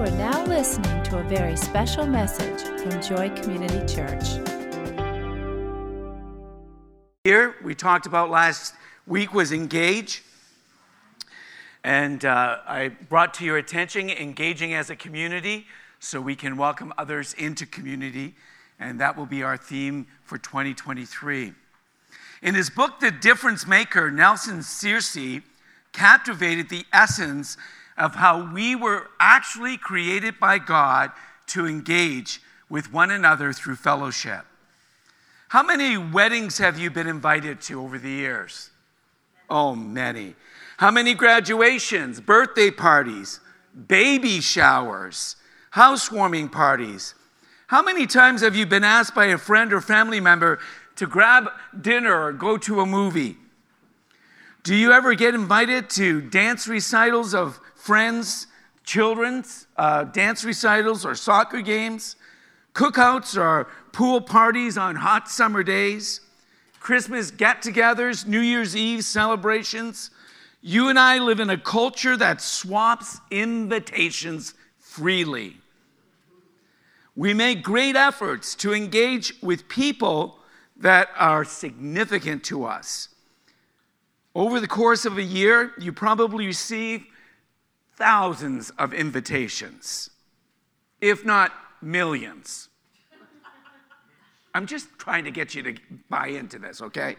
are now listening to a very special message from Joy Community Church. Here, we talked about last week was engage. And uh, I brought to your attention engaging as a community so we can welcome others into community. And that will be our theme for 2023. In his book, The Difference Maker, Nelson Searcy captivated the essence of how we were actually created by God to engage with one another through fellowship. How many weddings have you been invited to over the years? Oh, many. How many graduations, birthday parties, baby showers, housewarming parties? How many times have you been asked by a friend or family member to grab dinner or go to a movie? Do you ever get invited to dance recitals of friends, children's uh, dance recitals or soccer games, cookouts or pool parties on hot summer days, Christmas get togethers, New Year's Eve celebrations? You and I live in a culture that swaps invitations freely. We make great efforts to engage with people that are significant to us. Over the course of a year, you probably receive thousands of invitations, if not millions. I'm just trying to get you to buy into this, okay?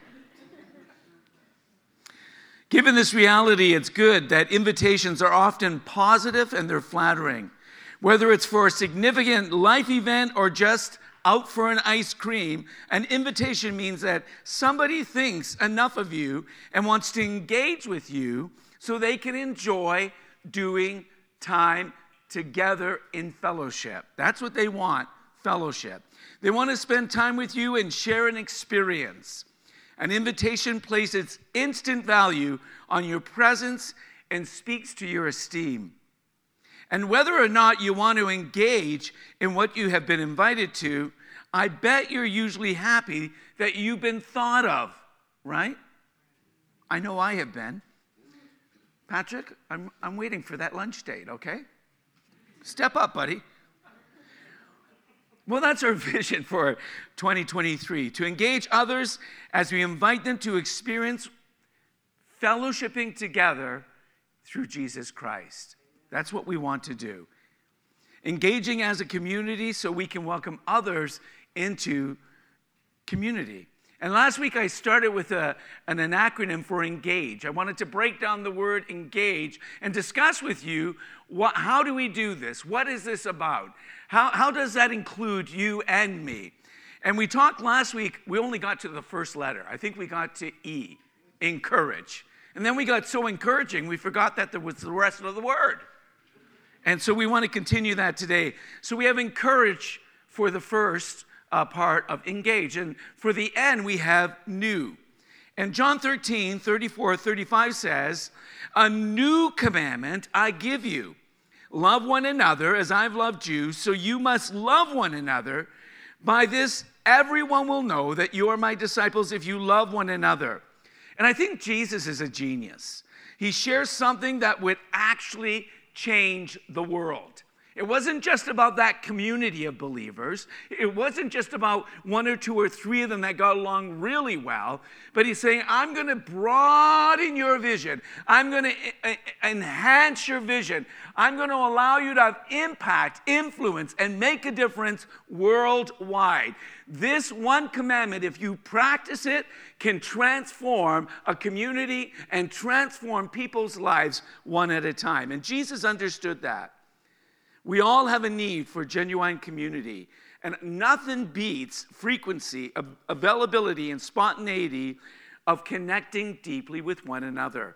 Given this reality, it's good that invitations are often positive and they're flattering. Whether it's for a significant life event or just out for an ice cream, an invitation means that somebody thinks enough of you and wants to engage with you so they can enjoy doing time together in fellowship. That's what they want fellowship. They want to spend time with you and share an experience. An invitation places instant value on your presence and speaks to your esteem. And whether or not you want to engage in what you have been invited to, I bet you're usually happy that you've been thought of, right? I know I have been. Patrick, I'm, I'm waiting for that lunch date, okay? Step up, buddy. Well, that's our vision for 2023 to engage others as we invite them to experience fellowshipping together through Jesus Christ. That's what we want to do. Engaging as a community so we can welcome others into community. And last week I started with a, an, an acronym for engage. I wanted to break down the word engage and discuss with you what, how do we do this? What is this about? How, how does that include you and me? And we talked last week, we only got to the first letter. I think we got to E, encourage. And then we got so encouraging, we forgot that there was the rest of the word. And so we want to continue that today. So we have encourage for the first uh, part of engage. And for the end, we have new. And John 13, 34, 35 says, A new commandment I give you love one another as I've loved you, so you must love one another. By this, everyone will know that you are my disciples if you love one another. And I think Jesus is a genius. He shares something that would actually change the world. It wasn't just about that community of believers. It wasn't just about one or two or three of them that got along really well. But he's saying, I'm going to broaden your vision. I'm going to enhance your vision. I'm going to allow you to have impact, influence, and make a difference worldwide. This one commandment, if you practice it, can transform a community and transform people's lives one at a time. And Jesus understood that. We all have a need for genuine community, and nothing beats frequency, availability, and spontaneity of connecting deeply with one another.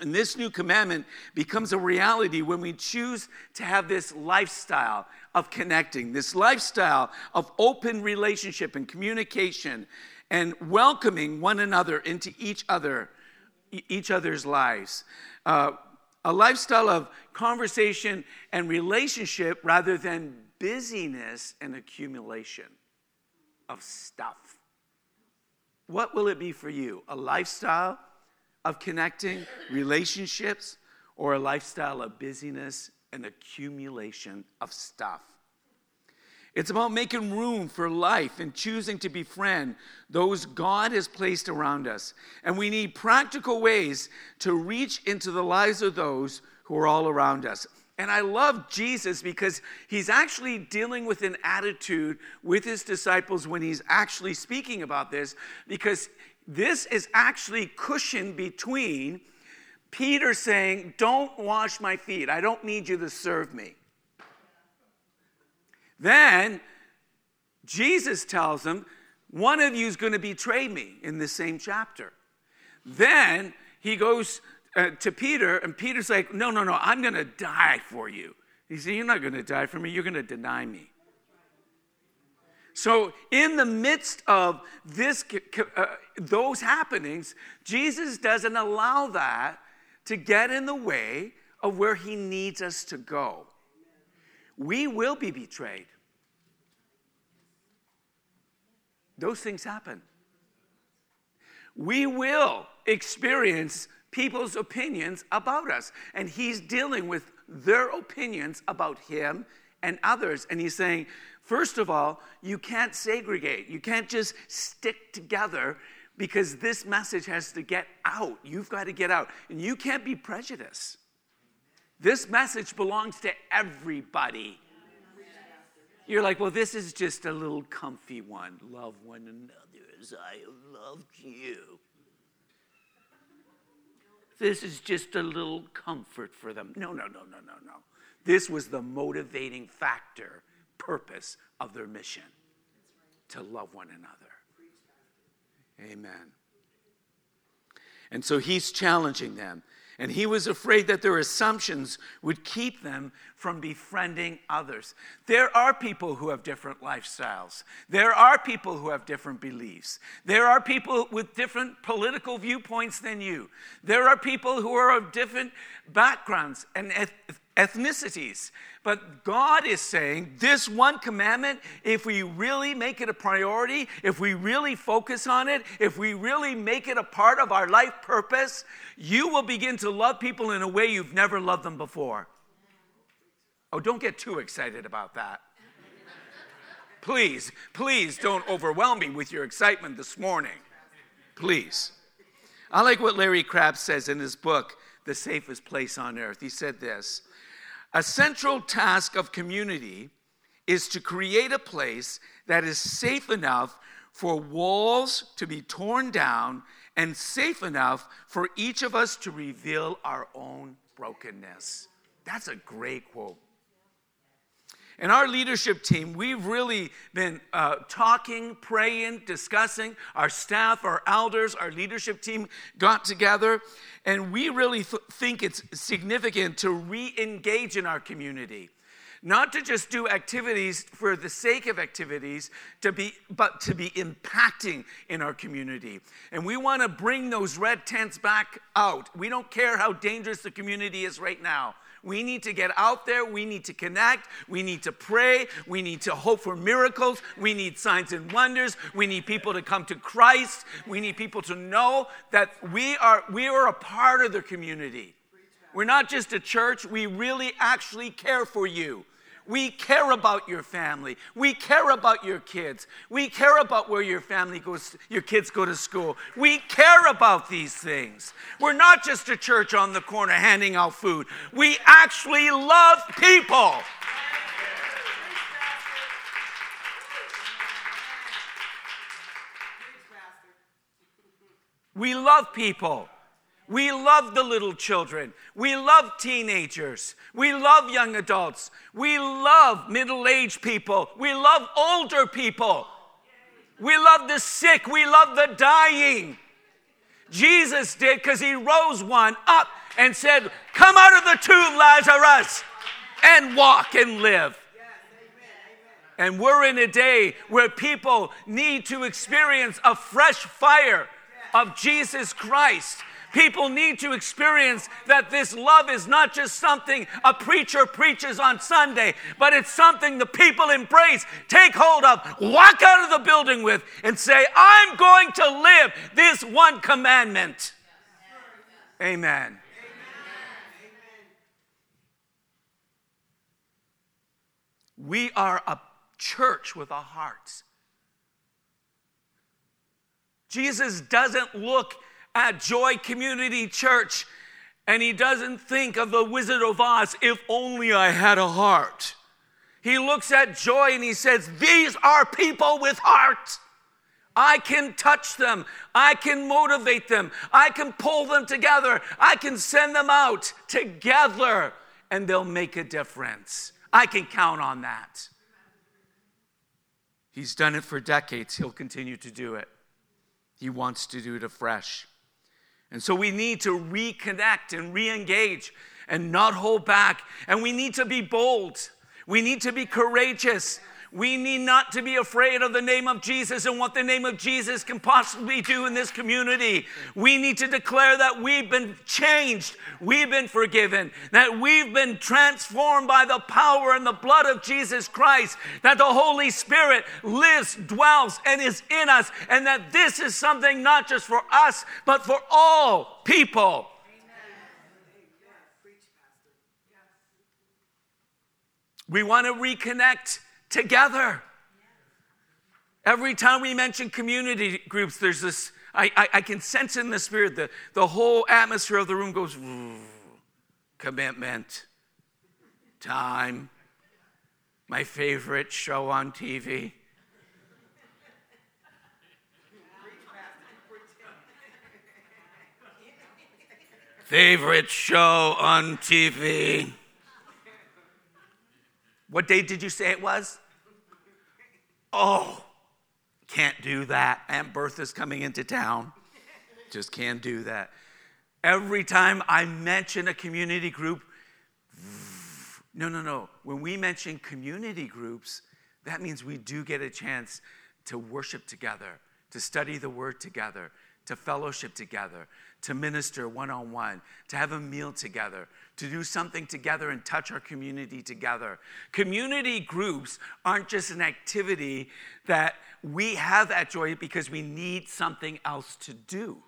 And this new commandment becomes a reality when we choose to have this lifestyle of connecting, this lifestyle of open relationship and communication and welcoming one another into each other, each other's lives. Uh, a lifestyle of conversation and relationship rather than busyness and accumulation of stuff. What will it be for you? A lifestyle of connecting relationships or a lifestyle of busyness and accumulation of stuff. It's about making room for life and choosing to befriend those God has placed around us. And we need practical ways to reach into the lives of those who are all around us. And I love Jesus because he's actually dealing with an attitude with his disciples when he's actually speaking about this, because this is actually cushioned between Peter saying, Don't wash my feet. I don't need you to serve me. Then Jesus tells him, One of you is going to betray me in the same chapter. Then he goes uh, to Peter, and Peter's like, No, no, no, I'm going to die for you. He said, You're not going to die for me, you're going to deny me. So, in the midst of this, uh, those happenings, Jesus doesn't allow that to get in the way of where he needs us to go. We will be betrayed. Those things happen. We will experience people's opinions about us, and he's dealing with their opinions about him and others. And he's saying, first of all, you can't segregate, you can't just stick together because this message has to get out. You've got to get out, and you can't be prejudiced. This message belongs to everybody. You're like, well, this is just a little comfy one. Love one another as I loved you. This is just a little comfort for them. No, no, no, no, no, no. This was the motivating factor, purpose of their mission to love one another. Amen. And so he's challenging them. And he was afraid that their assumptions would keep them from befriending others. There are people who have different lifestyles. There are people who have different beliefs. There are people with different political viewpoints than you. There are people who are of different backgrounds and ethnicities. But God is saying this one commandment, if we really make it a priority, if we really focus on it, if we really make it a part of our life purpose, you will begin to love people in a way you've never loved them before. Oh, don't get too excited about that. Please, please don't overwhelm me with your excitement this morning. Please. I like what Larry Crabb says in his book, The Safest Place on Earth. He said this a central task of community is to create a place that is safe enough for walls to be torn down and safe enough for each of us to reveal our own brokenness. That's a great quote. And our leadership team, we've really been uh, talking, praying, discussing. Our staff, our elders, our leadership team got together, and we really th- think it's significant to re engage in our community. Not to just do activities for the sake of activities, to be, but to be impacting in our community. And we want to bring those red tents back out. We don't care how dangerous the community is right now. We need to get out there. We need to connect. We need to pray. We need to hope for miracles. We need signs and wonders. We need people to come to Christ. We need people to know that we are, we are a part of the community. We're not just a church, we really actually care for you. We care about your family. We care about your kids. We care about where your family goes, your kids go to school. We care about these things. We're not just a church on the corner handing out food. We actually love people. We love people. We love the little children. We love teenagers. We love young adults. We love middle aged people. We love older people. We love the sick. We love the dying. Jesus did because he rose one up and said, Come out of the tomb, Lazarus, and walk and live. And we're in a day where people need to experience a fresh fire of Jesus Christ People need to experience that this love is not just something a preacher preaches on Sunday, but it's something the people embrace, take hold of, walk out of the building with, and say, I'm going to live this one commandment. Amen. We are a church with a heart. Jesus doesn't look at Joy Community Church and he doesn't think of the Wizard of Oz, if only I had a heart. He looks at Joy and he says, These are people with heart. I can touch them. I can motivate them. I can pull them together. I can send them out together and they'll make a difference. I can count on that. He's done it for decades. He'll continue to do it. He wants to do it afresh. And so we need to reconnect and re engage and not hold back. And we need to be bold. We need to be courageous. We need not to be afraid of the name of Jesus and what the name of Jesus can possibly do in this community. We need to declare that we've been changed, we've been forgiven, that we've been transformed by the power and the blood of Jesus Christ, that the Holy Spirit lives, dwells, and is in us, and that this is something not just for us, but for all people. We want to reconnect together. Every time we mention community groups, there's this, I, I, I can sense in the spirit, the, the whole atmosphere of the room goes, commitment, time, my favorite show on TV. favorite show on TV. What date did you say it was? Oh, can't do that. Aunt Bertha's coming into town. Just can't do that. Every time I mention a community group, no, no, no. When we mention community groups, that means we do get a chance to worship together, to study the word together, to fellowship together, to minister one on one, to have a meal together, to do something together and touch our community together. Community groups aren't just an activity that we have at Joy because we need something else to do.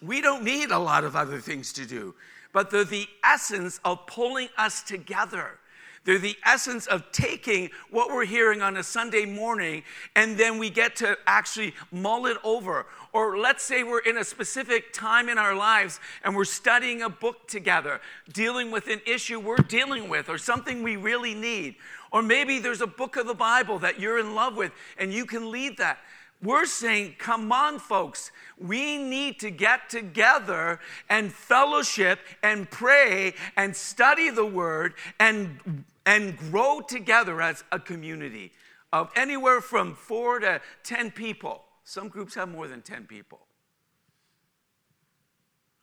We don't need a lot of other things to do, but they're the essence of pulling us together. They're the essence of taking what we're hearing on a Sunday morning and then we get to actually mull it over. Or let's say we're in a specific time in our lives and we're studying a book together, dealing with an issue we're dealing with or something we really need. Or maybe there's a book of the Bible that you're in love with and you can lead that. We're saying, come on, folks, we need to get together and fellowship and pray and study the word and and grow together as a community of anywhere from four to 10 people. Some groups have more than 10 people.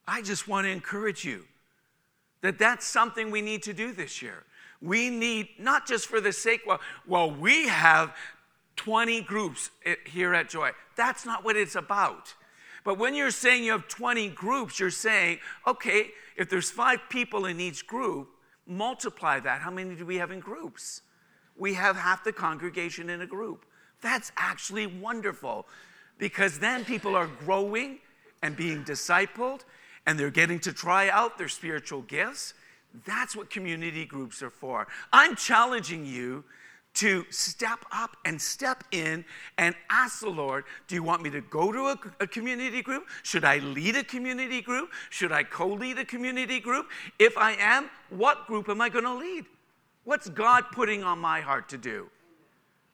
I just want to encourage you that that's something we need to do this year. We need, not just for the sake, well, well we have 20 groups here at Joy. That's not what it's about. But when you're saying you have 20 groups, you're saying, okay, if there's five people in each group, Multiply that. How many do we have in groups? We have half the congregation in a group. That's actually wonderful because then people are growing and being discipled and they're getting to try out their spiritual gifts. That's what community groups are for. I'm challenging you to step up and step in and ask the Lord, Do you want me to go to a, a community group? Should I lead a community group? Should I co lead a community group? If I am, what group am I going to lead? What's God putting on my heart to do?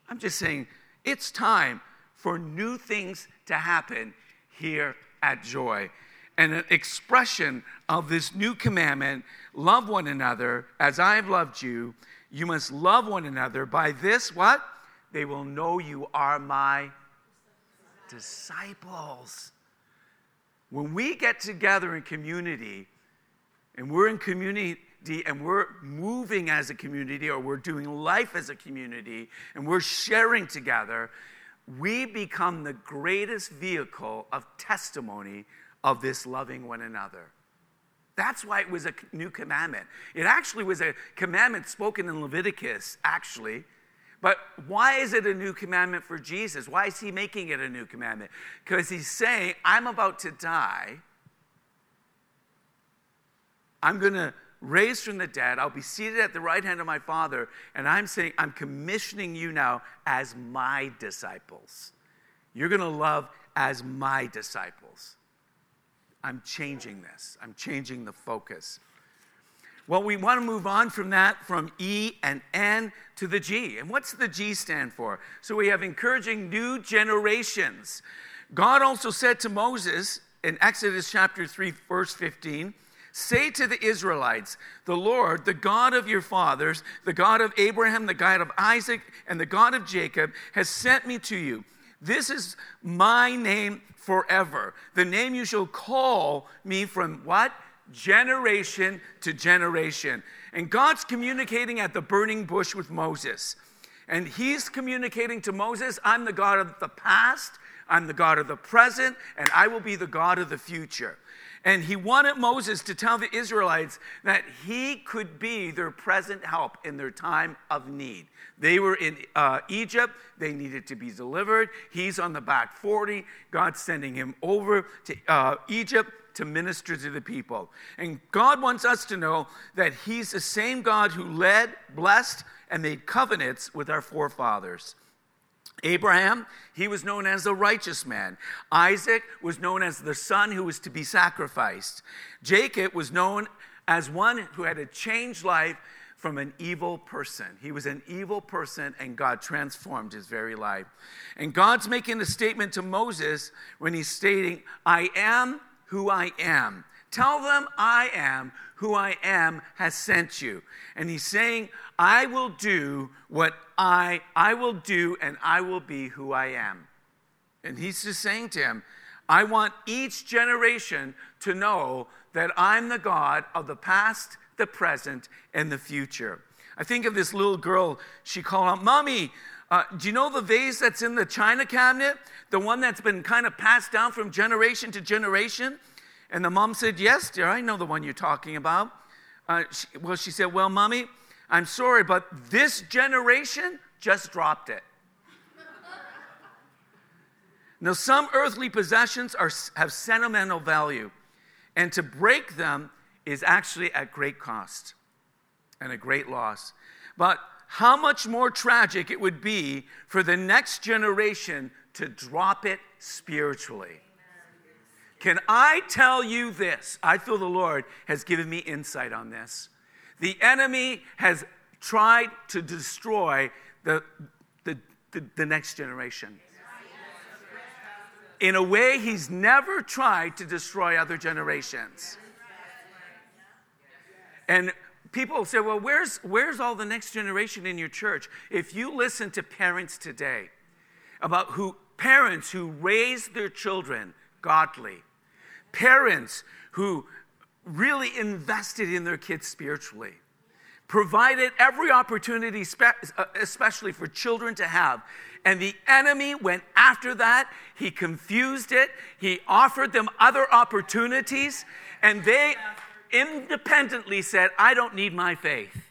I'm just saying, it's time for new things to happen here at Joy. And an expression of this new commandment love one another as I have loved you you must love one another. By this, what? They will know you are my disciples. When we get together in community, and we're in community and we're moving as a community or we're doing life as a community and we're sharing together, we become the greatest vehicle of testimony of this loving one another. That's why it was a new commandment. It actually was a commandment spoken in Leviticus, actually. But why is it a new commandment for Jesus? Why is he making it a new commandment? Because he's saying, I'm about to die. I'm going to raised from the dead. I'll be seated at the right hand of my Father. And I'm saying, I'm commissioning you now as my disciples. You're going to love as my disciples. I'm changing this, I'm changing the focus. Well, we want to move on from that, from E and N to the G. And what's the G stand for? So we have encouraging new generations. God also said to Moses in Exodus chapter 3, verse 15, Say to the Israelites, the Lord, the God of your fathers, the God of Abraham, the God of Isaac, and the God of Jacob, has sent me to you. This is my name forever. The name you shall call me from what? generation to generation. And God's communicating at the burning bush with Moses. And he's communicating to Moses, I'm the God of the past, I'm the God of the present, and I will be the God of the future. And he wanted Moses to tell the Israelites that he could be their present help in their time of need. They were in uh, Egypt, they needed to be delivered. He's on the back 40. God's sending him over to uh, Egypt to minister to the people. And God wants us to know that He's the same God who led, blessed, and made covenants with our forefathers. Abraham, he was known as the righteous man. Isaac was known as the son who was to be sacrificed. Jacob was known as one who had a changed life from an evil person. He was an evil person, and God transformed his very life. And God's making a statement to Moses when he's stating, I am who I am. Tell them I am who I am has sent you. And he's saying, I will do what I I will do and I will be who I am. And he's just saying to him, I want each generation to know that I'm the God of the past, the present, and the future. I think of this little girl, she called out, Mommy, uh, do you know the vase that's in the china cabinet? The one that's been kind of passed down from generation to generation? And the mom said, Yes, dear, I know the one you're talking about. Uh, she, well, she said, Well, mommy, I'm sorry, but this generation just dropped it. now, some earthly possessions are, have sentimental value, and to break them is actually at great cost and a great loss. But how much more tragic it would be for the next generation to drop it spiritually. Can I tell you this? I feel the Lord has given me insight on this. The enemy has tried to destroy the, the, the, the next generation. In a way, he's never tried to destroy other generations. And people say, well, where's, where's all the next generation in your church? If you listen to parents today about who parents who raise their children godly, parents who really invested in their kids spiritually, provided every opportunity, uh, especially for children to have. And the enemy went after that. He confused it. He offered them other opportunities. And they independently said, I don't need my faith.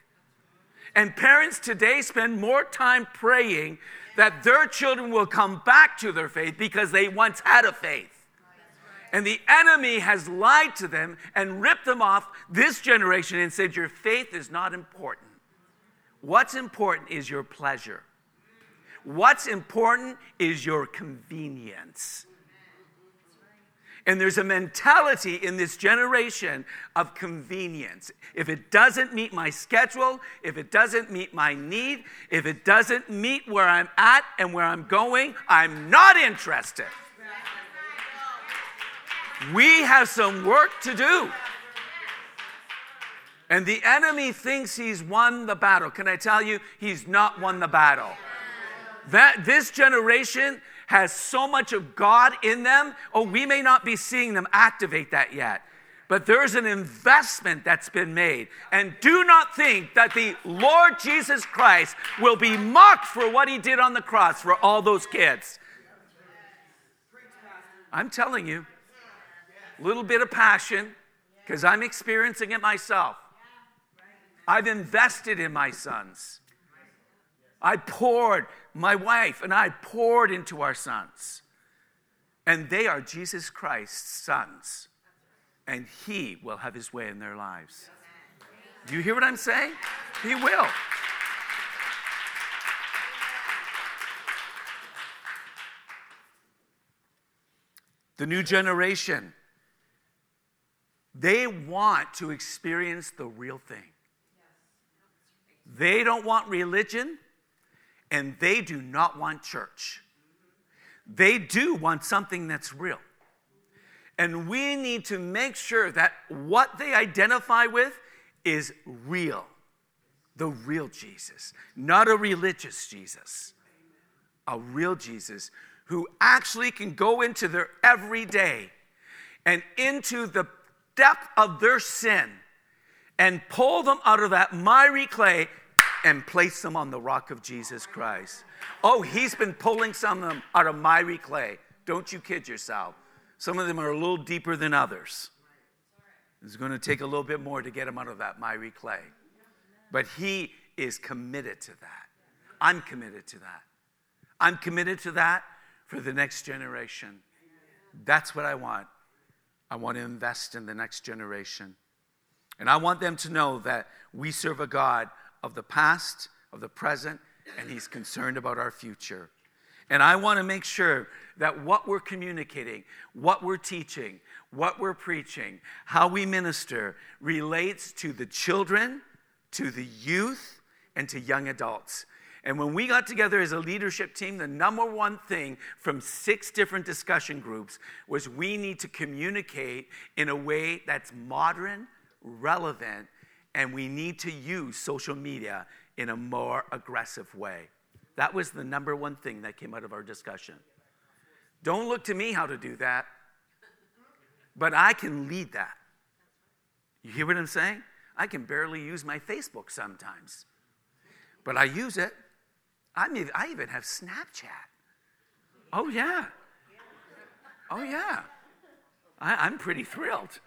And parents today spend more time praying that their children will come back to their faith because they once had a faith. And the enemy has lied to them and ripped them off this generation and said, Your faith is not important. What's important is your pleasure. What's important is your convenience. And there's a mentality in this generation of convenience. If it doesn't meet my schedule, if it doesn't meet my need, if it doesn't meet where I'm at and where I'm going, I'm not interested. We have some work to do. And the enemy thinks he's won the battle. Can I tell you, he's not won the battle. That this generation has so much of God in them. Oh, we may not be seeing them activate that yet, but there's an investment that's been made. And do not think that the Lord Jesus Christ will be mocked for what he did on the cross for all those kids. I'm telling you, little bit of passion, because I'm experiencing it myself. I've invested in my sons. I poured my wife and I poured into our sons. And they are Jesus Christ's sons. And he will have his way in their lives. Do you hear what I'm saying? He will. The new generation, they want to experience the real thing. They don't want religion and they do not want church. They do want something that's real. And we need to make sure that what they identify with is real. The real Jesus, not a religious Jesus. A real Jesus who actually can go into their everyday and into the depth of their sin and pull them out of that miry clay and place them on the rock of Jesus Christ. Oh, he's been pulling some of them out of miry clay. Don't you kid yourself. Some of them are a little deeper than others. It's going to take a little bit more to get them out of that miry clay. But he is committed to that. I'm committed to that. I'm committed to that for the next generation. That's what I want. I want to invest in the next generation. And I want them to know that we serve a God of the past, of the present, and He's concerned about our future. And I want to make sure that what we're communicating, what we're teaching, what we're preaching, how we minister relates to the children, to the youth, and to young adults. And when we got together as a leadership team, the number one thing from six different discussion groups was we need to communicate in a way that's modern, relevant, and we need to use social media in a more aggressive way. That was the number one thing that came out of our discussion. Don't look to me how to do that, but I can lead that. You hear what I'm saying? I can barely use my Facebook sometimes, but I use it. I, mean, I even have Snapchat. Oh, yeah. Oh, yeah. I, I'm pretty thrilled.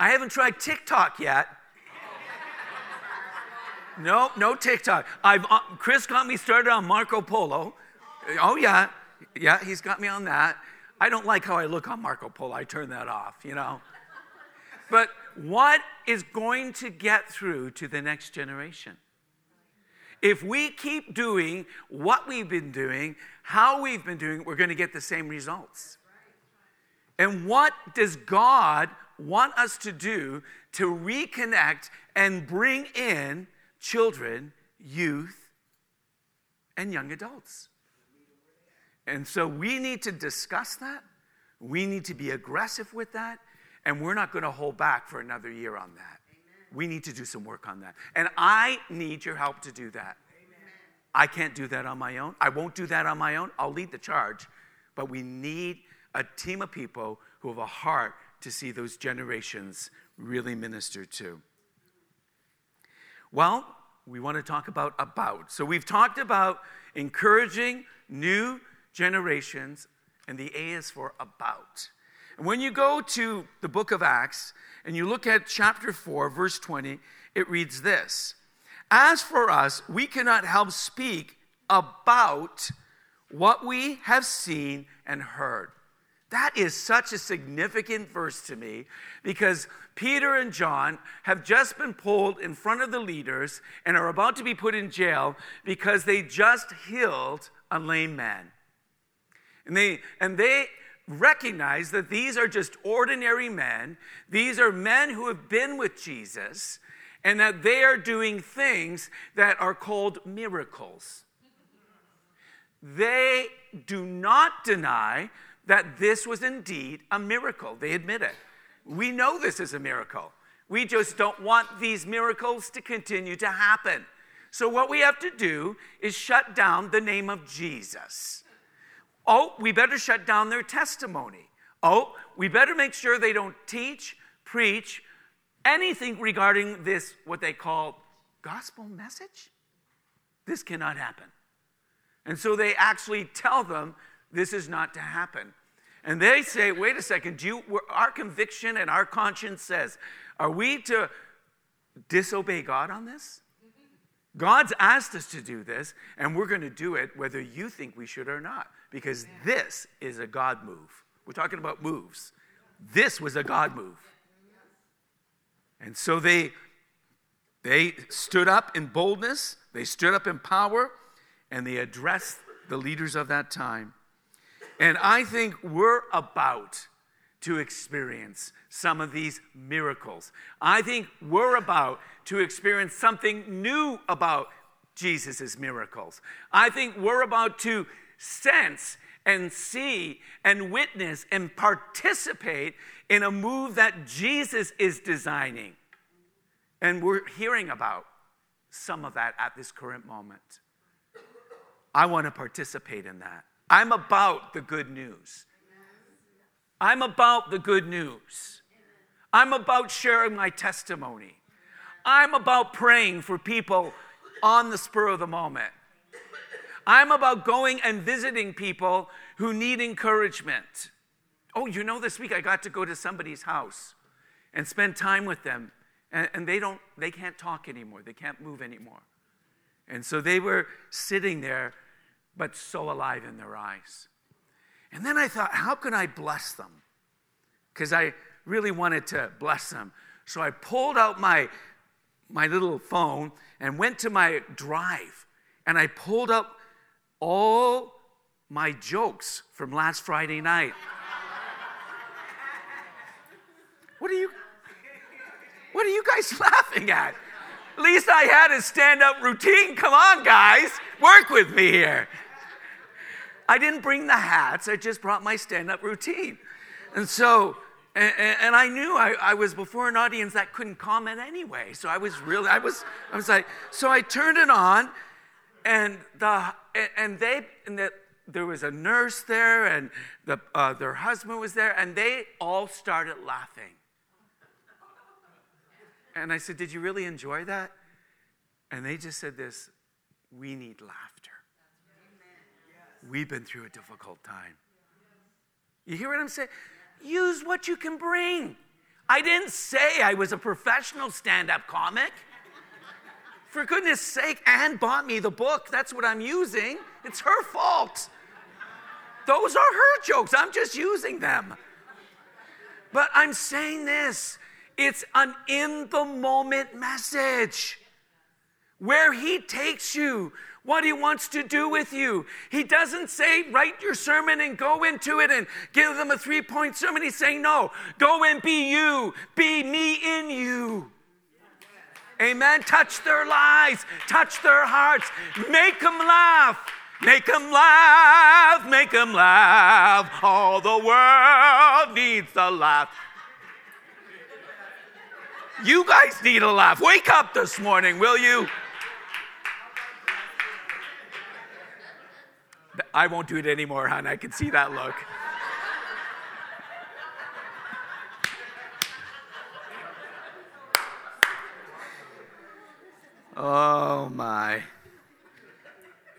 I haven't tried TikTok yet. No, no TikTok. I've uh, Chris got me started on Marco Polo. Oh yeah, yeah, he's got me on that. I don't like how I look on Marco Polo. I turn that off, you know. But what is going to get through to the next generation? If we keep doing what we've been doing, how we've been doing, we're going to get the same results. And what does God want us to do to reconnect and bring in children, youth, and young adults. And so we need to discuss that. We need to be aggressive with that. And we're not going to hold back for another year on that. We need to do some work on that. And I need your help to do that. Amen. I can't do that on my own. I won't do that on my own. I'll lead the charge. But we need a team of people who have a heart to see those generations really ministered to. Well, we want to talk about about. So we've talked about encouraging new generations, and the A is for about. And when you go to the book of Acts and you look at chapter 4, verse 20, it reads this As for us, we cannot help speak about what we have seen and heard. That is such a significant verse to me because Peter and John have just been pulled in front of the leaders and are about to be put in jail because they just healed a lame man. And they, and they recognize that these are just ordinary men, these are men who have been with Jesus, and that they are doing things that are called miracles. They do not deny that this was indeed a miracle. They admit it. We know this is a miracle. We just don't want these miracles to continue to happen. So, what we have to do is shut down the name of Jesus. Oh, we better shut down their testimony. Oh, we better make sure they don't teach, preach anything regarding this, what they call gospel message. This cannot happen. And so they actually tell them this is not to happen. And they say, wait a second, you, our conviction and our conscience says, are we to disobey God on this? God's asked us to do this, and we're going to do it whether you think we should or not, because this is a God move. We're talking about moves. This was a God move. And so they, they stood up in boldness, they stood up in power, and they addressed the leaders of that time. And I think we're about to experience some of these miracles. I think we're about to experience something new about Jesus' miracles. I think we're about to sense and see and witness and participate in a move that Jesus is designing. And we're hearing about some of that at this current moment. I want to participate in that. I'm about the good news. I'm about the good news. I'm about sharing my testimony. I'm about praying for people on the spur of the moment. I'm about going and visiting people who need encouragement. Oh, you know, this week I got to go to somebody's house and spend time with them, and, and they don't, they can't talk anymore. They can't move anymore. And so they were sitting there, but so alive in their eyes. And then I thought, how can I bless them? Because I really wanted to bless them. So I pulled out my, my little phone and went to my drive and I pulled up all my jokes from last Friday night. What are you What are you guys laughing at? At least I had a stand-up routine. Come on, guys. Work with me here. I didn't bring the hats. I just brought my stand-up routine. And so and, and, I knew I, I, was before an audience that couldn't comment anyway. So I was really, I was, I was like, so I turned it on, and the and they and the, there was a nurse there, and the, uh, their husband was there, and they all started laughing. And I said, "Did you really enjoy that?" And they just said this: "We need laughter. We've been through a difficult time." You hear what I'm saying? Use what you can bring. I didn't say I was a professional stand up comic. For goodness sake, Anne bought me the book. That's what I'm using. It's her fault. Those are her jokes. I'm just using them. But I'm saying this it's an in the moment message where he takes you what he wants to do with you. He doesn't say, write your sermon and go into it and give them a three point sermon. He's saying, no, go and be you, be me in you. Amen. Touch their lives, touch their hearts, make them laugh. Make them laugh, make them laugh. All the world needs a laugh. You guys need a laugh. Wake up this morning, will you? I won't do it anymore, hon. I can see that look. Oh my.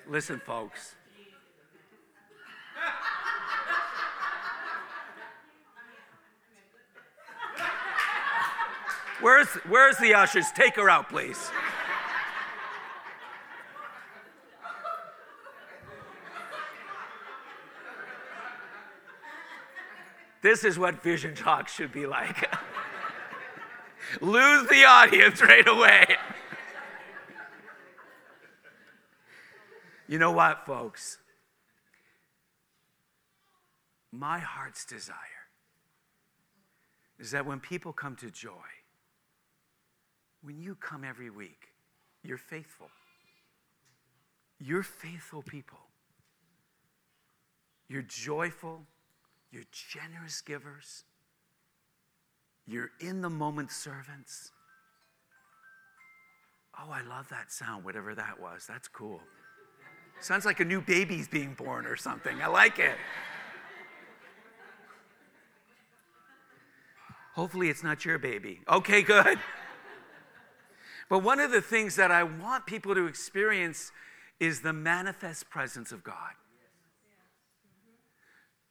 Listen, folks. Where's, where's the ushers? Take her out, please. This is what Vision Talk should be like. Lose the audience right away. you know what, folks? My heart's desire is that when people come to joy, when you come every week, you're faithful. You're faithful people. You're joyful. You're generous givers. You're in the moment servants. Oh, I love that sound, whatever that was. That's cool. Sounds like a new baby's being born or something. I like it. Hopefully, it's not your baby. Okay, good. But one of the things that I want people to experience is the manifest presence of God.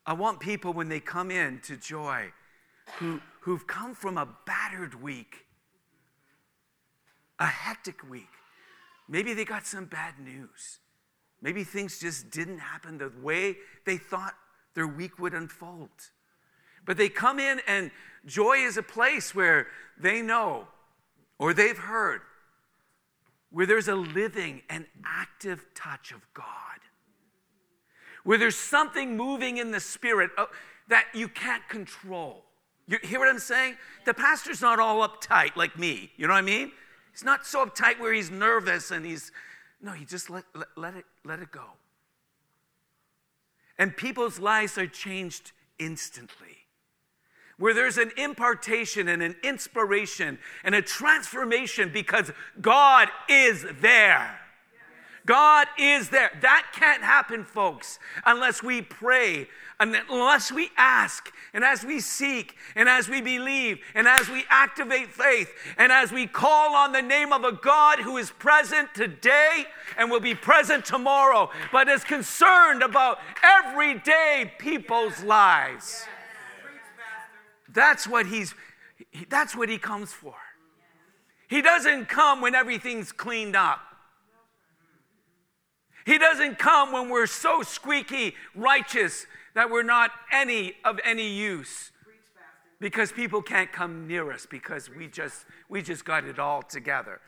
I want people when they come in to joy who, who've come from a battered week, a hectic week. Maybe they got some bad news. Maybe things just didn't happen the way they thought their week would unfold. But they come in, and joy is a place where they know or they've heard where there's a living and active touch of God, where there's something moving in the spirit uh, that you can't control. You hear what I'm saying? The pastor's not all uptight like me. You know what I mean? He's not so uptight where he's nervous and he's, no, he just let, let, let it, let it go. And people's lives are changed instantly where there's an impartation and an inspiration and a transformation because God is there. God is there. That can't happen, folks, unless we pray, and unless we ask, and as we seek, and as we believe, and as we activate faith, and as we call on the name of a God who is present today and will be present tomorrow, but is concerned about everyday people's lives. That's what he's that's what he comes for. He doesn't come when everything's cleaned up. He doesn't come when we're so squeaky righteous that we're not any of any use. Because people can't come near us because we just we just got it all together.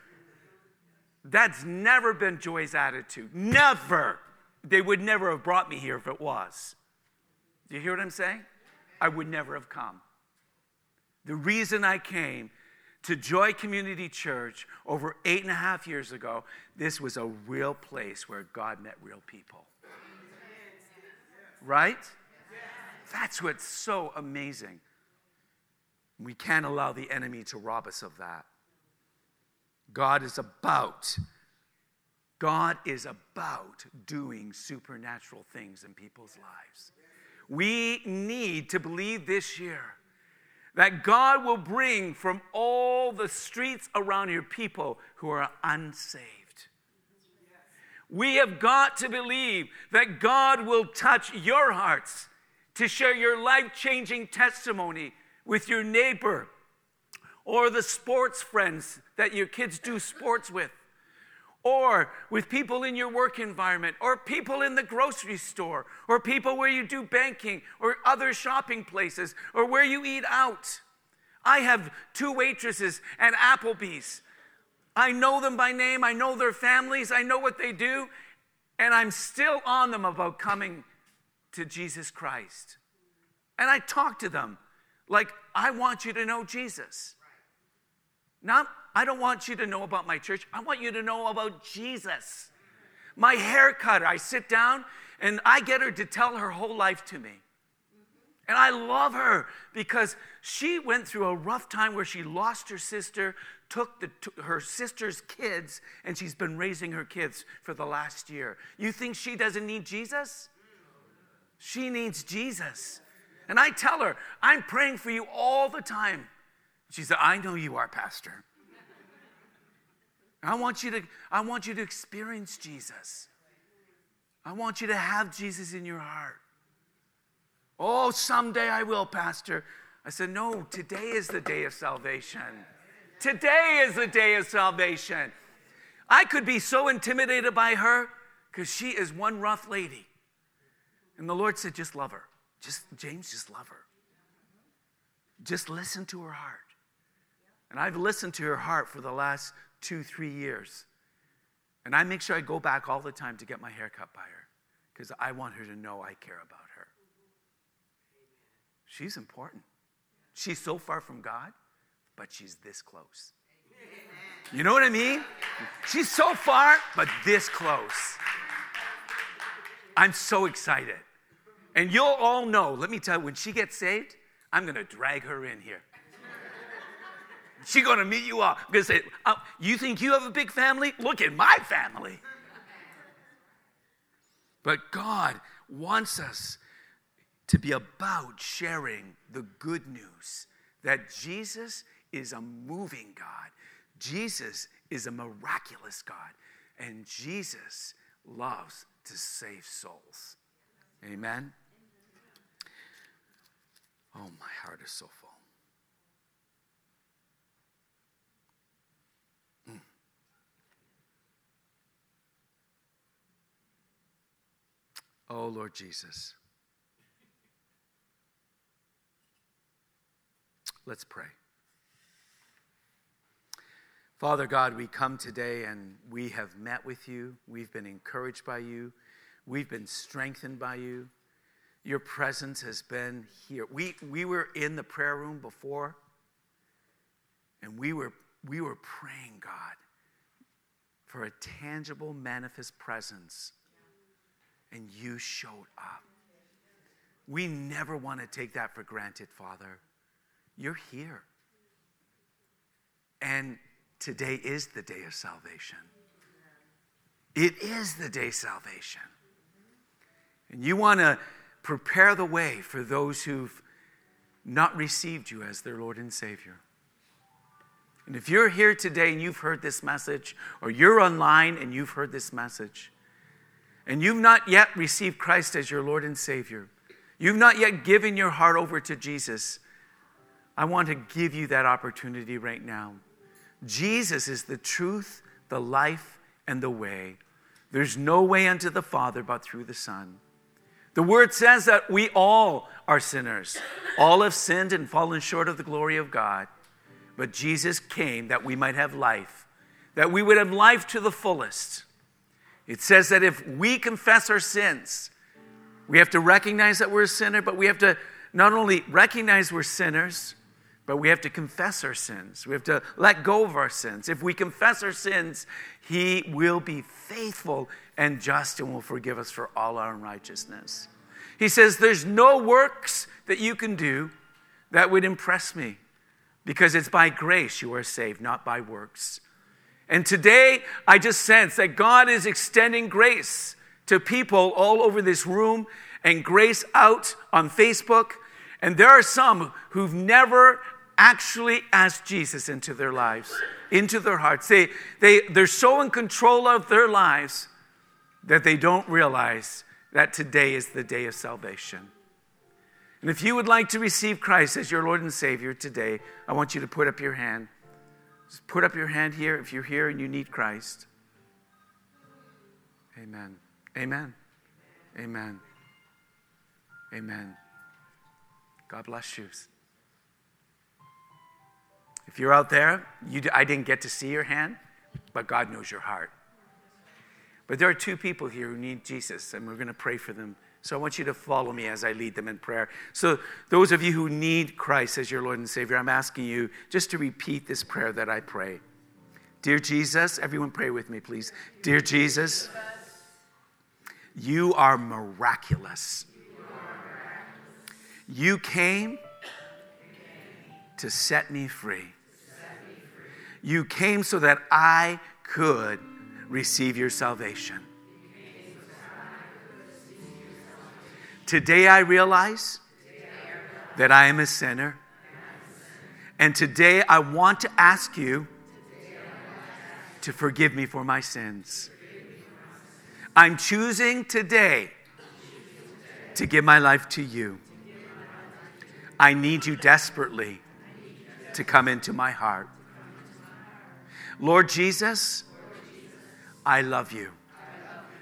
That's never been Joy's attitude. Never. They would never have brought me here if it was. Do you hear what I'm saying? I would never have come. The reason I came to Joy Community Church over eight and a half years ago, this was a real place where God met real people. Right? That's what's so amazing. We can't allow the enemy to rob us of that. God is about God is about doing supernatural things in people's lives. We need to believe this year that God will bring from all the streets around your people who are unsaved. We have got to believe that God will touch your hearts to share your life changing testimony with your neighbor or the sports friends that your kids do sports with or with people in your work environment, or people in the grocery store, or people where you do banking, or other shopping places, or where you eat out. I have two waitresses at Applebee's. I know them by name, I know their families, I know what they do, and I'm still on them about coming to Jesus Christ. And I talk to them like, I want you to know Jesus. Not I don't want you to know about my church. I want you to know about Jesus. My haircutter, I sit down and I get her to tell her whole life to me. And I love her because she went through a rough time where she lost her sister, took the, her sister's kids, and she's been raising her kids for the last year. You think she doesn't need Jesus? She needs Jesus. And I tell her, I'm praying for you all the time. She said, I know you are, Pastor. I want you to, I want you to experience Jesus. I want you to have Jesus in your heart. Oh, someday I will, Pastor. I said, No, today is the day of salvation. Today is the day of salvation. I could be so intimidated by her because she is one rough lady. And the Lord said, Just love her. Just, James, just love her. Just listen to her heart. And I've listened to her heart for the last two, three years. And I make sure I go back all the time to get my hair cut by her because I want her to know I care about her. She's important. She's so far from God, but she's this close. You know what I mean? She's so far, but this close. I'm so excited. And you'll all know, let me tell you, when she gets saved, I'm going to drag her in here. She's going to meet you all. I'm going to say, oh, You think you have a big family? Look at my family. But God wants us to be about sharing the good news that Jesus is a moving God, Jesus is a miraculous God, and Jesus loves to save souls. Amen. Oh, my heart is so full. Oh, Lord Jesus. Let's pray. Father God, we come today and we have met with you. We've been encouraged by you. We've been strengthened by you. Your presence has been here. We, we were in the prayer room before, and we were, we were praying, God, for a tangible, manifest presence, and you showed up. We never want to take that for granted, Father. You're here. And today is the day of salvation. It is the day of salvation. And you want to prepare the way for those who've not received you as their Lord and Savior. And if you're here today and you've heard this message, or you're online and you've heard this message, and you've not yet received Christ as your Lord and Savior, you've not yet given your heart over to Jesus, I want to give you that opportunity right now. Jesus is the truth, the life, and the way. There's no way unto the Father but through the Son. The word says that we all are sinners. All have sinned and fallen short of the glory of God. But Jesus came that we might have life, that we would have life to the fullest. It says that if we confess our sins, we have to recognize that we're a sinner, but we have to not only recognize we're sinners, but we have to confess our sins. We have to let go of our sins. If we confess our sins, He will be faithful and just and will forgive us for all our unrighteousness. He says, There's no works that you can do that would impress me because it's by grace you are saved, not by works. And today, I just sense that God is extending grace to people all over this room and grace out on Facebook. And there are some who've never actually asked Jesus into their lives, into their hearts. They, they, they're so in control of their lives that they don't realize that today is the day of salvation. And if you would like to receive Christ as your Lord and Savior today, I want you to put up your hand. Just put up your hand here if you're here and you need Christ. Amen. Amen. Amen. Amen. God bless you. If you're out there, you, I didn't get to see your hand, but God knows your heart. But there are two people here who need Jesus, and we're going to pray for them. So I want you to follow me as I lead them in prayer. So, those of you who need Christ as your Lord and Savior, I'm asking you just to repeat this prayer that I pray. Dear Jesus, everyone pray with me, please. Dear Jesus, you are miraculous. You came to set me free. You came so that I could receive your salvation. Today I realize that I am a sinner. And today I want to ask you to forgive me for my sins. I'm choosing today to give my life to you. I need you desperately to come into my heart. Lord Jesus, I love you.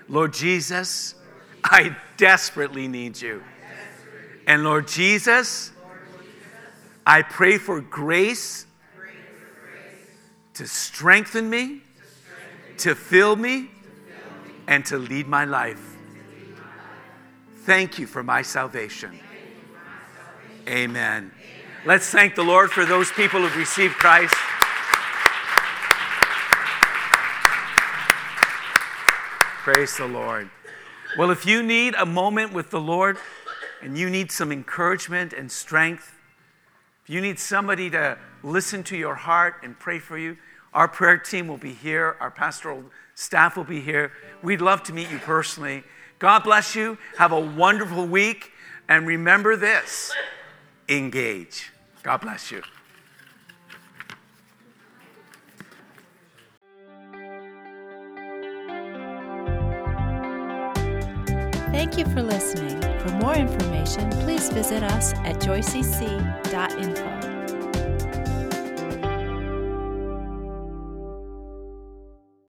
Lord Jesus, I desperately need you. And Lord Jesus, I pray for grace to strengthen me, to fill me, and to lead my life. Thank you for my salvation. Amen. Let's thank the Lord for those people who've received Christ. Praise the Lord. Well, if you need a moment with the Lord and you need some encouragement and strength, if you need somebody to listen to your heart and pray for you, our prayer team will be here, our pastoral staff will be here. We'd love to meet you personally. God bless you. Have a wonderful week. And remember this engage. God bless you. Thank you for listening. For more information, please visit us at joycc.info.